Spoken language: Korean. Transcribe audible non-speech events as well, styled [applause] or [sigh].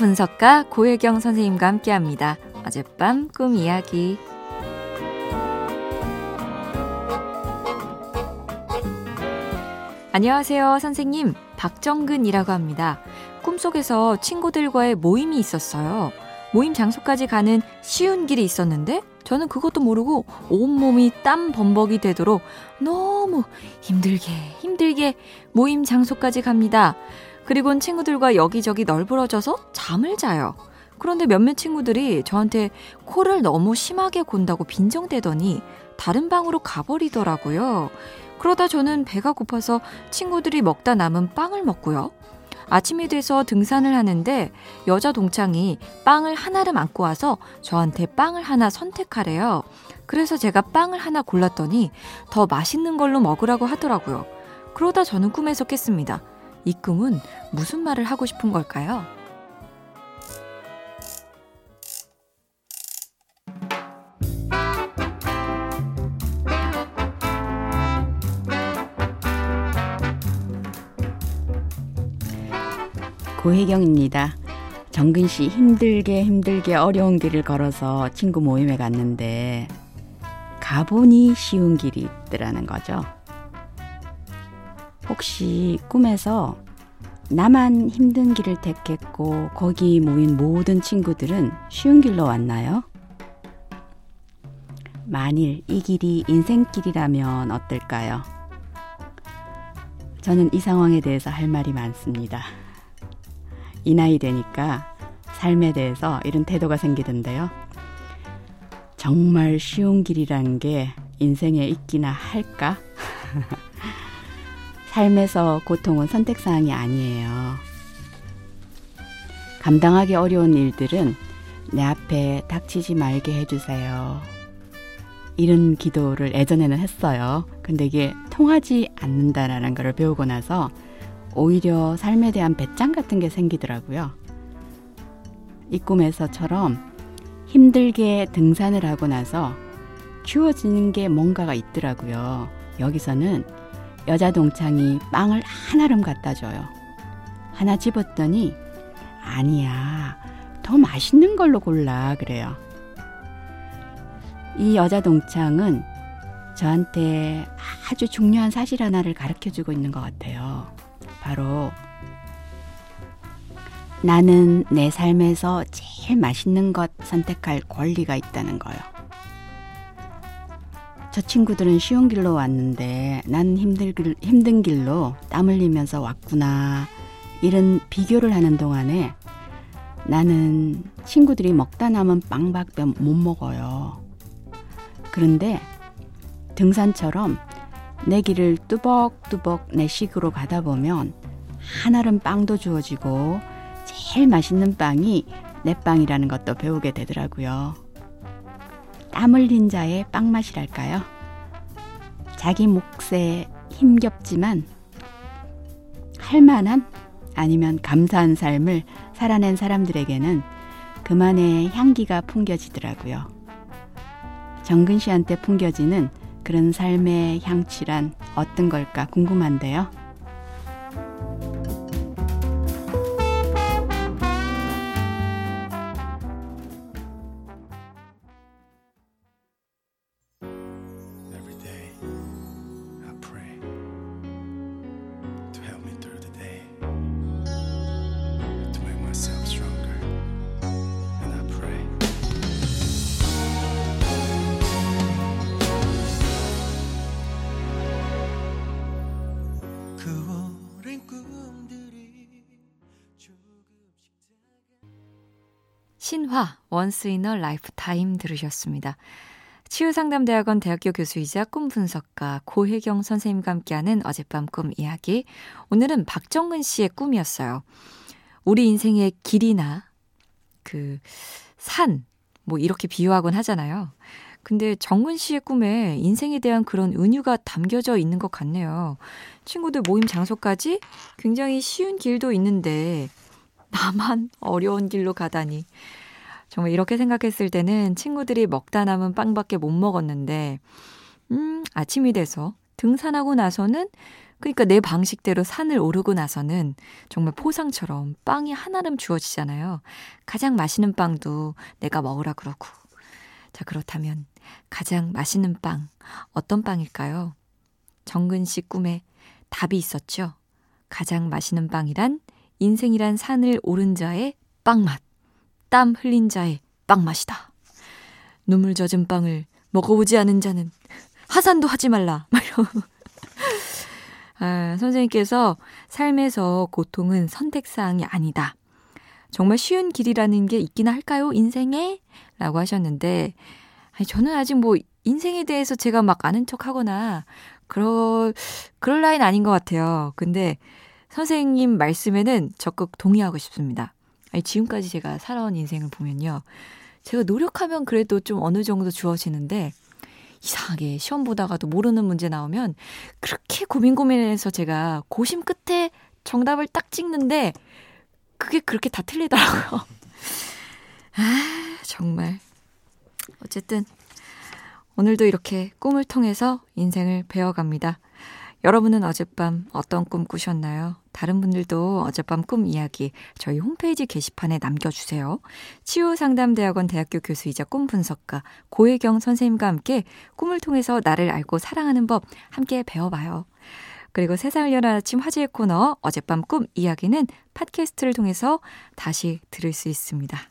분석가 고혜경 선생님과 함께 합니다. 어젯밤 꿈 이야기. 안녕하세요, 선생님. 박정근이라고 합니다. 꿈속에서 친구들과의 모임이 있었어요. 모임 장소까지 가는 쉬운 길이 있었는데 저는 그것도 모르고 온몸이 땀 범벅이 되도록 너무 힘들게 힘들게 모임 장소까지 갑니다. 그리곤 친구들과 여기저기 널브러져서 잠을 자요. 그런데 몇몇 친구들이 저한테 코를 너무 심하게 곤다고 빈정대더니 다른 방으로 가버리더라고요. 그러다 저는 배가 고파서 친구들이 먹다 남은 빵을 먹고요. 아침이 돼서 등산을 하는데 여자 동창이 빵을 하나를 안고 와서 저한테 빵을 하나 선택하래요. 그래서 제가 빵을 하나 골랐더니 더 맛있는 걸로 먹으라고 하더라고요. 그러다 저는 꿈에서 깼습니다. 이 꿈은 무슨 말을 하고 싶은 걸까요? 고혜경입니다. 정근 씨 힘들게 힘들게 어려운 길을 걸어서 친구 모임에 갔는데 가보니 쉬운 길이 있더라는 거죠. 혹시 꿈에서 나만 힘든 길을 택했고 거기 모인 모든 친구들은 쉬운 길로 왔나요? 만일 이 길이 인생길이라면 어떨까요? 저는 이 상황에 대해서 할 말이 많습니다. 이 나이 되니까 삶에 대해서 이런 태도가 생기던데요. 정말 쉬운 길이란 게 인생에 있기나 할까? 삶에서 고통은 선택사항이 아니에요. 감당하기 어려운 일들은 내 앞에 닥치지 말게 해주세요. 이런 기도를 예전에는 했어요. 근데 이게 통하지 않는다라는 걸 배우고 나서 오히려 삶에 대한 배짱 같은 게 생기더라고요. 이 꿈에서처럼 힘들게 등산을 하고 나서 키워지는 게 뭔가가 있더라고요. 여기서는 여자 동창이 빵을 하나름 갖다 줘요. 하나 집었더니 아니야. 더 맛있는 걸로 골라. 그래요. 이 여자 동창은 저한테 아주 중요한 사실 하나를 가르쳐 주고 있는 것 같아요. 바로 나는 내 삶에서 제일 맛있는 것 선택할 권리가 있다는 거요. 저 친구들은 쉬운 길로 왔는데 난 힘들 길, 힘든 길로 땀 흘리면서 왔구나. 이런 비교를 하는 동안에 나는 친구들이 먹다 남은 빵밖에 못 먹어요. 그런데 등산처럼 내 길을 뚜벅뚜벅 내 식으로 가다 보면 한알은 빵도 주어지고 제일 맛있는 빵이 내 빵이라는 것도 배우게 되더라고요. 땀 흘린 자의 빵 맛이랄까요? 자기 몫에 힘겹지만 할 만한 아니면 감사한 삶을 살아낸 사람들에게는 그만의 향기가 풍겨지더라고요. 정근 씨한테 풍겨지는 그런 삶의 향취란 어떤 걸까 궁금한데요. 신화 Once in a Lifetime 들으셨습니다. 치유상담대학원 대학교 교수이자 꿈 분석가 고혜경 선생님과 함께하는 어젯밤 꿈 이야기. 오늘은 박정근 씨의 꿈이었어요. 우리 인생의 길이나 그 산, 뭐 이렇게 비유하곤 하잖아요. 근데 정근 씨의 꿈에 인생에 대한 그런 은유가 담겨져 있는 것 같네요. 친구들 모임 장소까지 굉장히 쉬운 길도 있는데 나만 어려운 길로 가다니. 정말 이렇게 생각했을 때는 친구들이 먹다 남은 빵밖에 못 먹었는데, 음, 아침이 돼서 등산하고 나서는 그러니까 내 방식대로 산을 오르고 나서는 정말 포상처럼 빵이 한아름 주어지잖아요. 가장 맛있는 빵도 내가 먹으라 그러고. 자, 그렇다면 가장 맛있는 빵, 어떤 빵일까요? 정근 씨 꿈에 답이 있었죠. 가장 맛있는 빵이란 인생이란 산을 오른 자의 빵맛, 땀 흘린 자의 빵맛이다. 눈물 젖은 빵을 먹어보지 않은 자는 하산도 하지 말라. [laughs] 아, 선생님께서 삶에서 고통은 선택사항이 아니다. 정말 쉬운 길이라는 게 있긴 할까요? 인생에? 라고 하셨는데, 아니, 저는 아직 뭐 인생에 대해서 제가 막 아는 척 하거나, 그럴, 그럴 라인 아닌 것 같아요. 근데 선생님 말씀에는 적극 동의하고 싶습니다. 아니, 지금까지 제가 살아온 인생을 보면요. 제가 노력하면 그래도 좀 어느 정도 주어지는데, 이상하게 시험 보다가도 모르는 문제 나오면 그렇게 고민 고민해서 제가 고심 끝에 정답을 딱 찍는데 그게 그렇게 다 틀리더라고요. [laughs] 아, 정말. 어쨌든 오늘도 이렇게 꿈을 통해서 인생을 배워갑니다. 여러분은 어젯밤 어떤 꿈 꾸셨나요? 다른 분들도 어젯밤 꿈 이야기 저희 홈페이지 게시판에 남겨주세요. 치유상담대학원 대학교 교수이자 꿈 분석가 고혜경 선생님과 함께 꿈을 통해서 나를 알고 사랑하는 법 함께 배워봐요. 그리고 세상을 여는 아침 화제의 코너 어젯밤 꿈 이야기는 팟캐스트를 통해서 다시 들을 수 있습니다.